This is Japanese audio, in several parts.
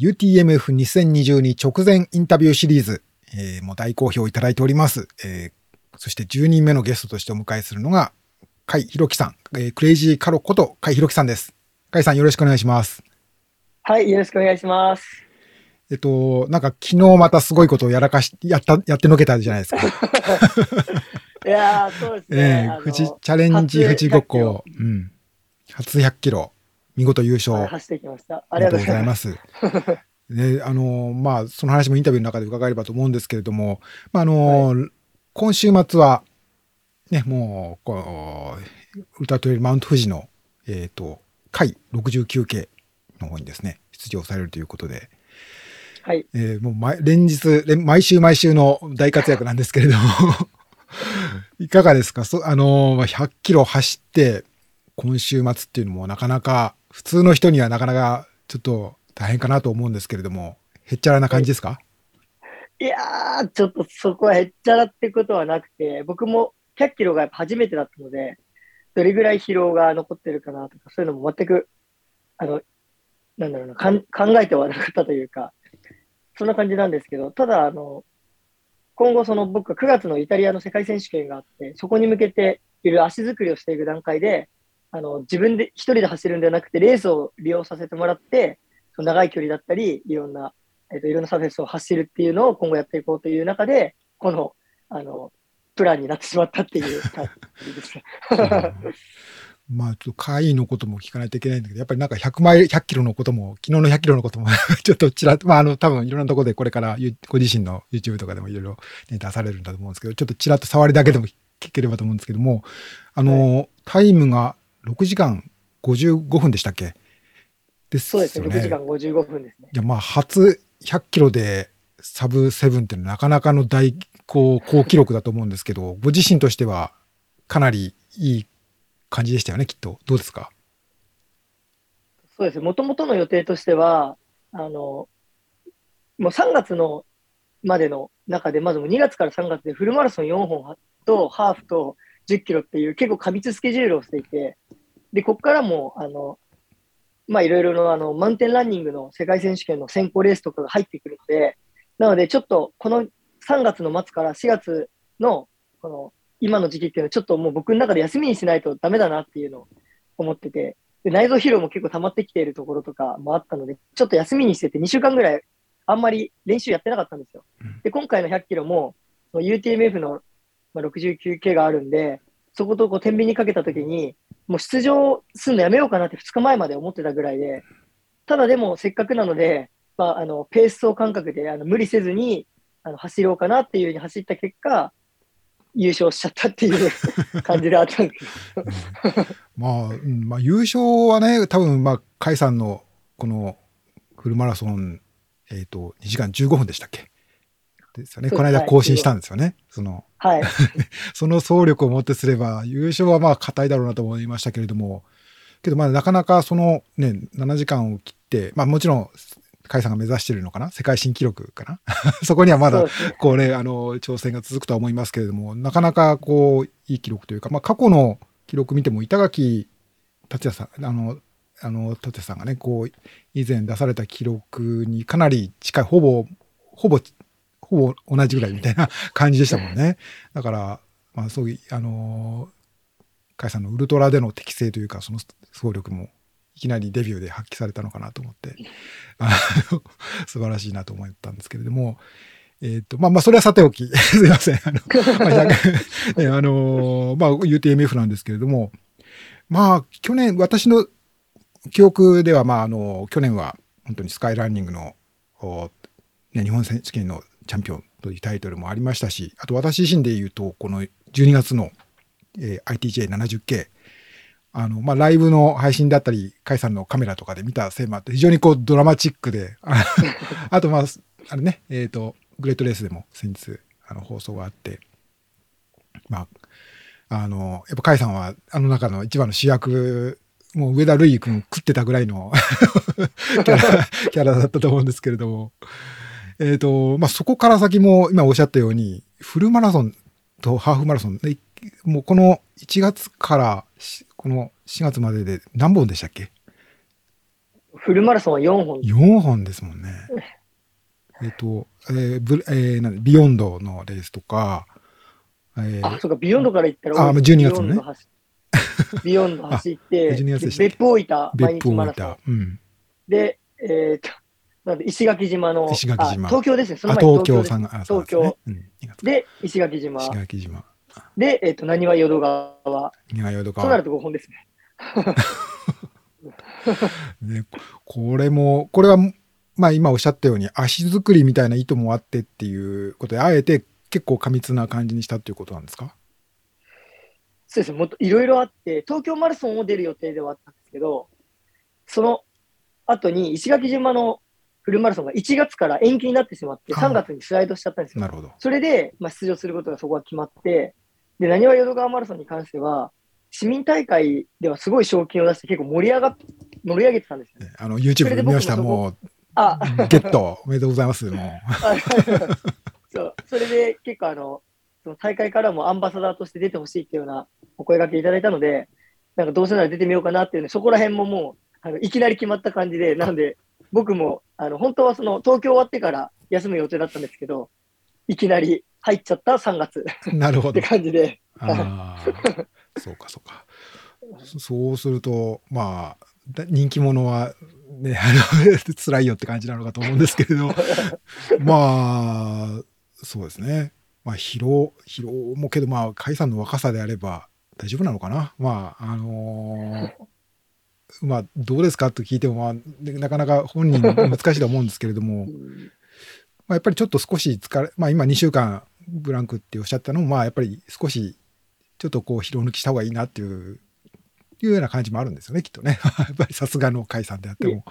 UTMF2022 直前インタビューシリーズ、えー、もう大好評いただいております。えー、そして10人目のゲストとしてお迎えするのが、甲斐弘樹さん、えー、クレイジーカロこと甲斐弘樹さんです。甲斐さんよろしくお願いします。はい、よろしくお願いします。えっと、なんか昨日またすごいことをやらかし、やった、やってのけたじゃないですか。いやそうですね。えー、富士、チャレンジ富士五湖、うん。初100キロ、見事優勝。走ってきました。ありがとうございます。ね、あの、まあ、その話もインタビューの中で伺えればと思うんですけれども、まあ、あの、はい、今週末は、ね、もう、こう、ウルトラトレイルマウント富士の、えっ、ー、と、回69系の方にですね、出場されるということで、はい。えー、もう毎連日、毎週毎週の大活躍なんですけれども いかがですか？そあのー、100キロ走って、今週末っていうのもなかなか、普通の人にはなかなかちょっと大変かなと思うんですけれども、へっちゃらな感じですか、いやー、ちょっとそこはへっちゃらってことはなくて、僕も100キロが初めてだったので、どれぐらい疲労が残ってるかなとか、そういうのも全く、あの、なんだろうな、かん考えてはなかったというか、そんな感じなんですけど、ただ、あの、今後その僕は9月のイタリアの世界選手権があって、そこに向けている足作りをしていく段階で、あの、自分で一人で走るんではなくて、レースを利用させてもらって、その長い距離だったり、いろんな、えっ、ー、と、いろんなサーフェスを走るっていうのを今後やっていこうという中で、この、あの、プランになってしまったっていう感じですね。まあ、ちょっと会員のことも聞かないといけないんだけど、やっぱりなんか100マイル、100キロのことも、昨日の100キロのことも ちょっとちらっと、まあ、あの、多分いろんなところでこれからご自身の YouTube とかでもいろいろ、ね、出されるんだと思うんですけど、ちょっとちらっと触りだけでも聞ければと思うんですけども、あの、はい、タイムが6時間55分でしたっけ？ですよね。そうですね、6時間55分ですね。いや、まあ、初100キロでサブ7ってなかなかの大、こう、好記録だと思うんですけど、ご自身としてはかなりいい感じでしたよね、きっと。どうですか？そうです。もともとの予定としては、あの、もう3月のまでの中で、まず2月から3月でフルマラソン4本とハーフと10キロっていう結構過密スケジュールをしていて、で、ここからも、あの、まあいろいろのあの、マウンテンランニングの世界選手権の選考レースとかが入ってくるので、なのでちょっとこの3月の末から4月のこの今の時期っていうのはちょっともう僕の中で休みにしないとダメだなっていうのを思ってて、で内臓疲労も結構溜まってきているところとかもあったので、ちょっと休みにしてて2週間ぐらいあんまり練習やってなかったんですよ。で、今回の100キロも UTMF の69系があるんで、そことこう天秤にかけたときに、もう出場するのやめようかなって2日前まで思ってたぐらいで、ただでもせっかくなので、まあ、あのペース走感覚であの無理せずにあの走ろうかなっていうふうに走った結果、優勝しちゃったっていう 感じであったんです。まあ、うん、まあ、優勝はね、多分、まあ、甲斐さんの、この、フルマラソン、えっ、ー、と、2時間15分でしたっけ？ですよね。この間更新したんですよね。はい、その、はい。その総力をもってすれば、優勝はまあ、硬いだろうなと思いましたけれども、けどまあ、なかなかそのね、7時間を切って、まあ、もちろん、甲斐さんが目指しているのかな？世界新記録かな？そこにはまだ、これ、あの、挑戦が続くとは思いますけれども、なかなかこう、いい記録というか、まあ、過去の記録見ても、板垣達也さん、あの、あの、達也さんがね、こう、以前出された記録にかなり近い、ほぼ、ほぼ、ほぼ同じぐらいみたいな 感じでしたもんね。だから、まあ、そういう、あの、甲斐さんのウルトラでの適性というか、その総力もいきなりデビューで発揮されたのかなと思って、素晴らしいなと思ったんですけれども、えっ、ー、と、まあまあ、それはさておき、すいません。あの、まあ、ね、あのまあ、UTMF なんですけれども、まあ、去年、私の記憶では、まあ、あの、去年は本当にスカイランニングの、ね、日本選手権のチャンピオンというタイトルもありましたし、あと私自身で言うと、この12月の、えー、ITJ70K、あの、まあ、ライブの配信だったり、カイさんのカメラとかで見たせいもあって、非常にこうドラマチックで、あと、まあ、あれね、えっ、ー、と、グレートレースでも先日、あの、放送があって、まあ、あの、やっぱカイさんは、あの中の一番の主役、もう上田瑠衣君食ってたぐらいの、キャラだったと思うんですけれども、えっ、ー、と、まあ、そこから先も、今おっしゃったように、フルマラソンとハーフマラソン、もうこの1月からこの4月までで何本でしたっけ？フルマラソンは4本。4本ですもんね。えっと、えーブえーなんビヨンドのレースとか、えーあ、そうか、ビヨンドから行ったらあ多いです、12月のね ビヨンド走って、あ12月でしたっけ？別府大分毎別府大日マラソン分。。うん。で、えっ、と、なんで石垣島の、石垣島あ東京ですね、そあ、の東京さ東京。うん、2月で、石垣島石。垣島。で、えっ、と、なにわ淀川。庭淀川。そうなると5本ですね。ね、これも、これは、まあ今おっしゃったように足作りみたいな意図もあってっていうことで、あえて結構過密な感じにしたっていうことなんですか？そうですね、もっといろいろあって、東京マラソンを出る予定ではあったんですけど、その後に石垣島のフルマラソンが1月から延期になってしまって、あ3月にスライドしちゃったんですよ。なるほど。それで、まあ、出場することがそこは決まって、で、なにわ淀川マラソンに関しては、市民大会ではすごい賞金を出して結構盛り上がっ盛り上げてたんですよ。ねあの、YouTube で見ました。ももう、あ、ゲット、おめでとうございます。もあ そうそれで結構あの、その大会からもアンバサダーとして出てほしいっていうようなお声掛けいただいたので、なんかどうせなら出てみようかなっていうので、そこら辺ももう、あのいきなり決まった感じで、なので、僕も、あの、本当はその、東京終わってから休む予定だったんですけど、いきなり入っちゃった3月う、なるほどって。感じで、ああ、そうかそうか。そそうすると、まあ、だ人気者は、ね、あの、辛いよって感じなのかと思うんですけれど、まあ、そうですね。まあ、疲労、疲労もけど、まあ、甲斐さんの若さであれば大丈夫なのかな。まあ、あのーまあ、どうですか？と聞いても、まあ、でなかなか本人難しいと思うんですけれどもう、んまあ、やっぱりちょっと少し疲れ、まあ今2週間ブランクっておっしゃったのも、まあやっぱり少しちょっとこう疲労抜きした方がいいなっていう、いうような感じもあるんですよね、きっとね。やっぱりさすがの甲斐さんであっても。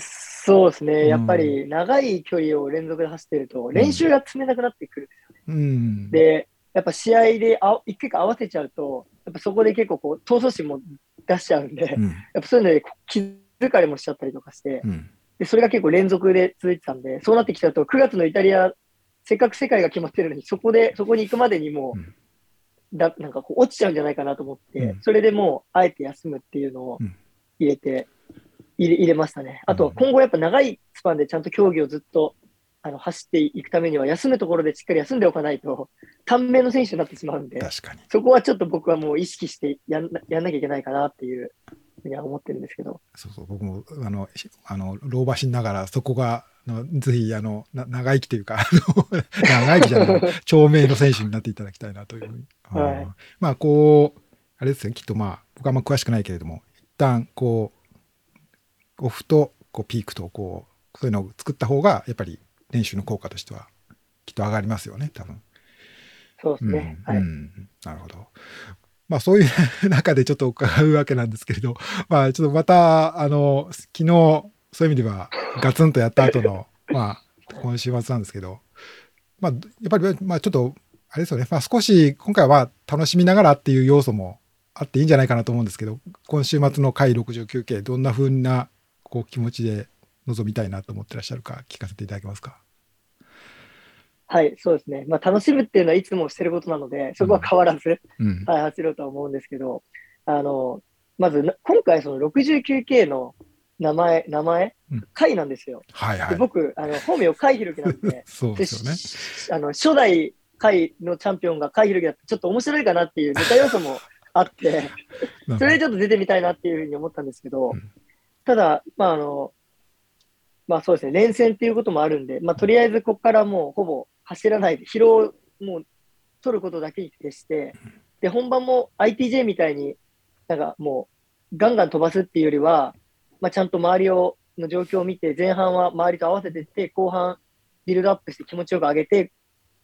そうですね、やっぱうり長い距離を連続で走ってると、練習が積めなくなってくるんですよね。うん。で、やっぱ試合であ一回合わせちゃうと、やっぱそこで結構こう、闘争心も出しちゃうんで、うん。やっぱそういうので気疲れもしちゃったりとかして、うん。で、それが結構連続で続いてたんで、そうなってきたと、9月のイタリア、せっかく世界が決まってるのに、そこで、そこに行くまでにもう、うんだなんかこう落ちちゃうんじゃないかなと思って、うんそれでもう、あえて休むっていうのをうん入れて、入れ入れましたね。あと、うん今後やっぱ長いスパンでちゃんと競技をずっとあの走っていくためには、休むところでしっかり休んでおかないと、短命の選手になってしまうんで、確かに。そこはちょっと僕はもう意識してやんなやんなきゃいけないかなっていうふうには思ってるんですけど。そうそう、僕も、あの、しあの、老婆しながら、そこが、あのぜひ、あの、な長生きというか、長生きじゃない、長命の選手になっていただきたいなというふうに。はいうんまあ、こう、あれですよ、きっとまあ、僕はあんま詳しくないけれども、一旦、こう、オフと、こう、ピークと、こう、そういうのを作った方が、やっぱり練習の効果としては、きっと上がりますよね、多分。そうですね。うんはい。うんなるほど。まあそういう 中でちょっと伺うわけなんですけれど、まあちょっとまた、あの、昨日、そういう意味ではガツンとやった後の、まあ今週末なんですけど、まあやっぱり、まあちょっと、あれですよね、まあ少し今回は楽しみながらっていう要素もあっていいんじゃないかなと思うんですけど、今週末の回69系、どんな風なこう気持ちで臨みたいなと思ってらっしゃるか聞かせていただけますか？はい、そうですね。まあ、楽しむっていうのはいつもしてることなので、そこは変わらず、うん。はい、走ろうとは思うんですけど、あの、まずな、今回その 69K の名前、名前うん、海なんですよ。ではいはい。僕、あの、本名、海弘樹なんで、そうですよね。しあの、初代海のチャンピオンが海弘樹だって、ちょっと面白いかなっていうネタ要素もあって、それでちょっと出てみたいなっていうふうに思ったんですけど、うんただ、まあ、あの、まあそうですね、連戦っていうこともあるんで、まあとりあえずここからもうほぼ走らないで、疲労をもう取ることだけに徹して、で、本番も ITJ みたいになんかもうガンガン飛ばすっていうよりは、まあちゃんと周りを、の状況を見て、前半は周りと合わせていって、後半ビルドアップして気持ちよく上げて、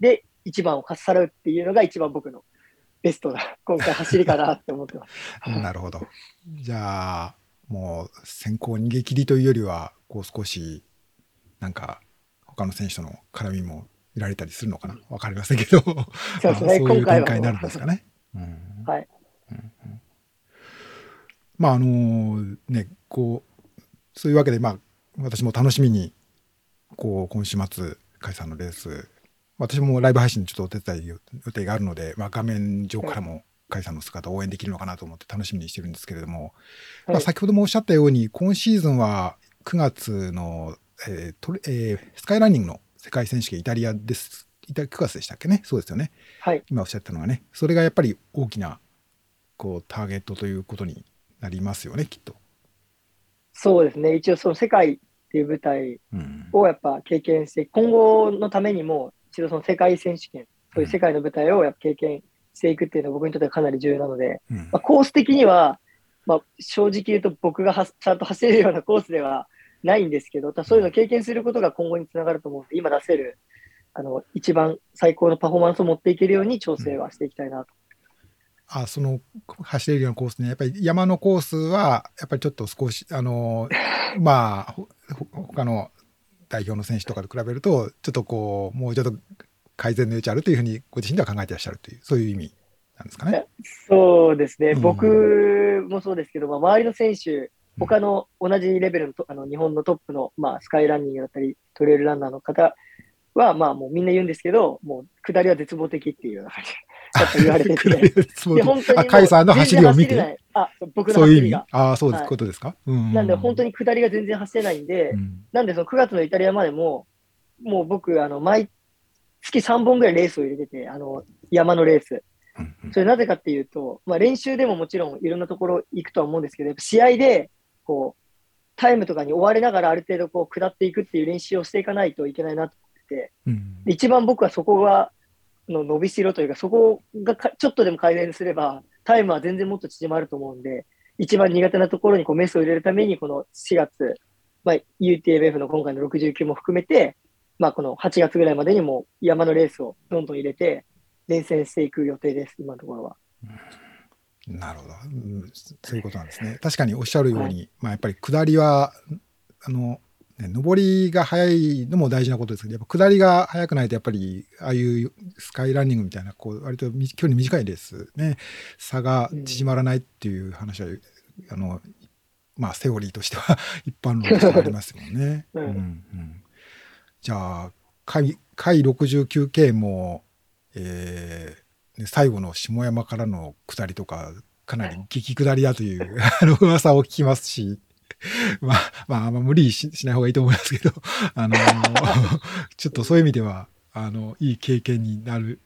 で、一番をかっさらうっていうのが一番僕のベストな今回走りかなって思ってます。なるほど。じゃあ、もう先行逃げ切りというよりは、こう少し、なんか、他の選手との絡みも見られたりするのかな？わかりませんけど、そうですね。まあそういう展開になるんですかね。うん。はい。うん。うんまあ、あのね、こう、そういうわけで、まあ、私も楽しみに、こう、今週末、解散のレース、私もライブ配信ちょっとお手伝い予定があるので、まあ、画面上からも甲斐さんの姿を応援できるのかなと思って楽しみにしてるんですけれども、はい。まあ、先ほどもおっしゃったように、今シーズンは9月の、えートレえースカイランニングの世界選手権イタリアです。イタ9月でしたっけね？そうですよね。はい。今おっしゃったのはね、それがやっぱり大きなこうターゲットということになりますよね、きっと。そうですね。一応その世界っていう舞台うん。をやっぱ経験して、今後のためにも一度その世界選手権、そういう世界の舞台をやっぱ経験していくっていうのは僕にとってはかなり重要なので、うんまあ、コース的には、まあ、正直言うと僕がはちゃんと走れるようなコースではないんですけど、そういうのを経験することが今後につながると思うので、今出せるあの一番最高のパフォーマンスを持っていけるように調整はしていきたいなと。あその走れるようなコースね、やっぱり山のコースは、やっぱりちょっと少し、あの まあ、ほほ他の代表の選手とかと比べると、ちょっとこう、もうちょっと改善の余地あるというふうに、ご自身では考えてらっしゃるという、そういう意味なんですかね。そうですね、うん。僕もそうですけど、まあ、周りの選手、他の同じレベルのとあの日本のトップの、まあ、スカイランニングだったり、トレイルランナーの方は、まあ、もうみんな言うんですけど、もう下りは絶望的っていう感じ。言われてて。本当にもあ、さんの走りを見て、あ、僕のそういう意味？走りが。ああ、そうです、はい。ことですか？うんなんで、本当に下りが全然走れないんで、うん。なんでその9月のイタリアまでも、もう僕、あの、毎月3本ぐらいレースを入れてて、あの、山のレース。それなぜかっていうと、まあ練習でももちろんいろんなところ行くとは思うんですけど、試合で、こう、タイムとかに追われながらある程度こう下っていくっていう練習をしていかないといけないなと思って。て、うん。で一番僕はそこが、の伸びしろというか、そこがかちょっとでも改善すれば、タイムは全然もっと縮まると思うんで、一番苦手なところにこうメスを入れるために、この4月、まあ、UTMF の今回の69も含めて、まあ、この8月ぐらいまでにも山のレースをどんどん入れて、連戦していく予定です、今のところは。なるほど、うんそういうことなんですね。確かにおっしゃるように、まあやっぱり下りは、あの、ね、上りが速いのも大事なことですけど、やっぱ下りが速くないと、やっぱり、ああいうスカイランニングみたいな、こう、割とみ距離短いですね、差が縮まらないっていう話は、あの、まあ、セオリーとしては 一般論としてありますもんね。うんうん。じゃあ、回、回 69K も、えーね、最後の下山からの下りとか、かなり激下りだという、あの噂を聞きますし、まあ、まあ、ま無理ししない方がいいと思いますけど、あのちょっとそういう意味では、あの、いい経験になる、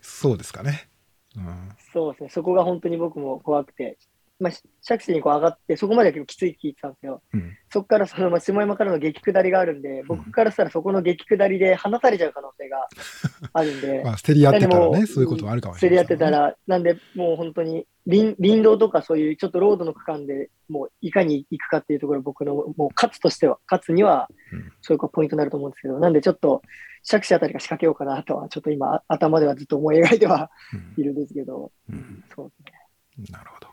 そうですかね。うん。そうですね、そこが本当に僕も怖くて、まあ、釈子にこう上がって、そこまでは結構きつい聞いてたんですよ。うん。そこからその、まあ、下山からの激下りがあるんで、僕からしたらそこの激下りで離されちゃう可能性が あるんで、まあ、競り合ってたらね、そういうこともあるかもしれないですね、ってたら、なんで、もう本当に林、林道とかそういうちょっとロードの区間でもういかに行くかっていうところ、僕のもう勝つとしては、勝つにはうん、そういうポイントになると思うんですけど、なんでちょっと、釈子あたりが仕掛けようかなとは、ちょっと今、あ頭ではずっと思い描いてはうんいるんですけど、うんそうですね。なるほど。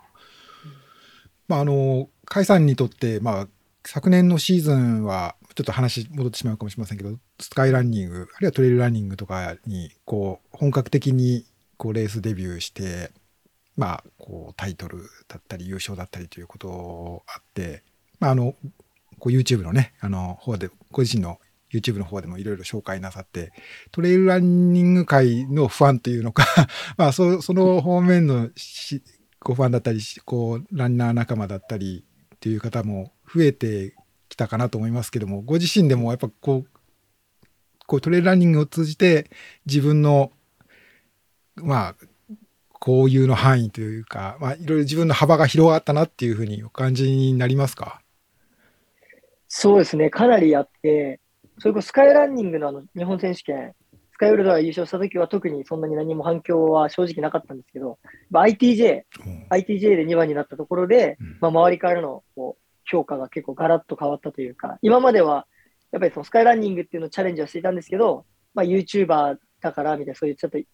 まあ、あの、甲斐さんにとって、まあ、昨年のシーズンは、ちょっと話戻ってしまうかもしれませんけど、スカイランニング、あるいはトレイルランニングとかに、こう、本格的に、こう、レースデビューして、まあ、こう、タイトルだったり、優勝だったりということあって、まあ、あの、こう、YouTube のね、あの、方で、ご自身の YouTube の方でもいろいろ紹介なさって、トレイルランニング界のファンというのか、まあ、そその方面のしごファンだったり、こう、ランナー仲間だったりっていう方も増えてきたかなと思いますけども、ご自身でもやっぱこう、こうトレイルランニングを通じて自分の、まあ、交友の範囲というか、まあ、いろいろ自分の幅が広がったなっていうふうにお感じになりますか？そうですね、かなりあって、それこそスカイランニングのあの日本選手権、スカイウルトラ優勝した時は特にそんなに何も反響は正直なかったんですけど、まあ ITJ、ITJ で2番になったところで、うん。まあ、周りからのこう評価が結構ガラッと変わったというか、今まではやっぱりそのスカイランニングっていうのをチャレンジはしていたんですけど、まあ、YouTuber だからみたいな、そういうちょっとい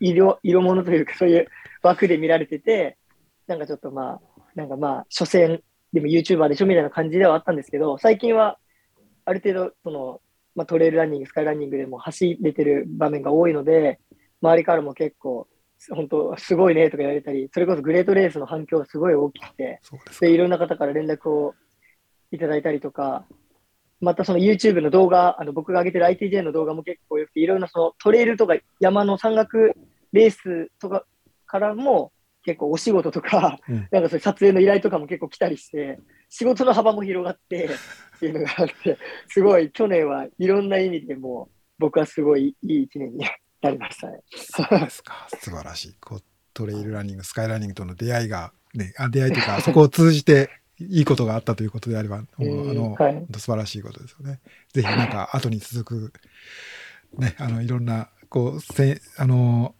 色色物というか、そういう枠で見られてて、なんかちょっとまあ、なんかまあ、所詮でも YouTuber でしょみたいな感じではあったんですけど、最近はある程度、その、まあ、トレイルランニング、スカイランニングでも走れてる場面が多いので、周りからも結構、本当、すごいねとか言われたり、それこそグレートレースの反響がすごい大きくて、でいろんな方から連絡をいただいたりとか、またその YouTube の動画、あの僕が上げてる ITJ の動画も結構良くて、いろんなそのトレイルとか山の山岳レースとかからも、結構お仕事とか、うん。なんかそういう撮影の依頼とかも結構来たりして、仕事の幅も広がって っていうのがあって、すごい去年はいろんな意味でもう僕はすごいいい一年になりましたね。そうですか。素晴らしい。こうトレイルランニング、スカイランニングとの出会いが、ね、あ出会いというか、そこを通じていいことがあったということであれば、もうあの、はい素晴らしいことですよね。ぜひなんか後に続く、ね、あのいろんな、こう、せあの、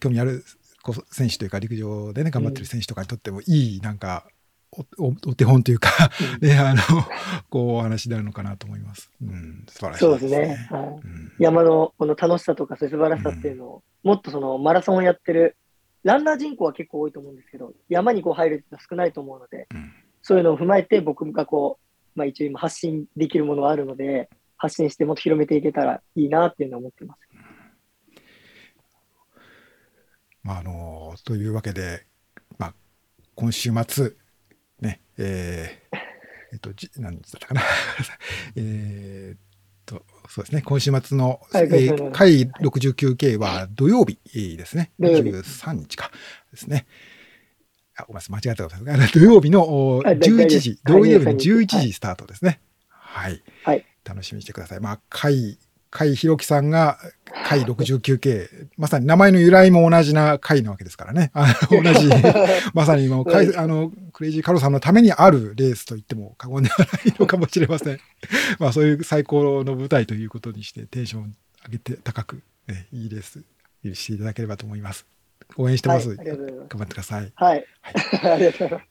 興味あるこう選手というか陸上でね、頑張ってる選手とかにとってもいい、なんか、おお お手本というか、ね、あの、こうお話になるのかなと思います。うん、素晴らしいそうですね。はいうん山のこの楽しさとかそういう素晴らしさっていうのを、もっとそのマラソンをやってる、ランナー人口は結構多いと思うんですけど、山にこう入るって少ないと思うので、うんそういうのを踏まえて僕がこう、まあ一応今発信できるものがあるので、発信してもっと広めていけたらいいなっていうのは思ってます。まあ、あのというわけで、まあ、今週末、ね、えーえっと、じ何日だったかな。えーっと、そうですね、今週末の、はいえー回 69K は土曜日ですね、土曜日23日かですね。あごめんなさい、間違えたことですね。土曜日のおはい11時、土曜日の11時スタートですね。はい。はい楽しみにしてください。まあ、海、海弘樹さんが海 69K、まさに名前の由来も同じな海なわけですからね。同じ、まさにもう海あの、クレイジーカロさんのためにあるレースと言っても過言ではないのかもしれません。まあ、そういう最高の舞台ということにして、テンション上げて高く、ね、いいレースしていただければと思います。応援してます。はいます頑張ってください。はい。ありがとうございます。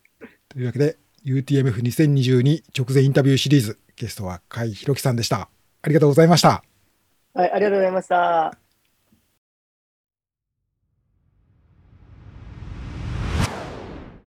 というわけで、UTMF2022 直前インタビューシリーズ、ゲストは甲斐弘樹さんでした。ありがとうございました。はい、ありがとうございました。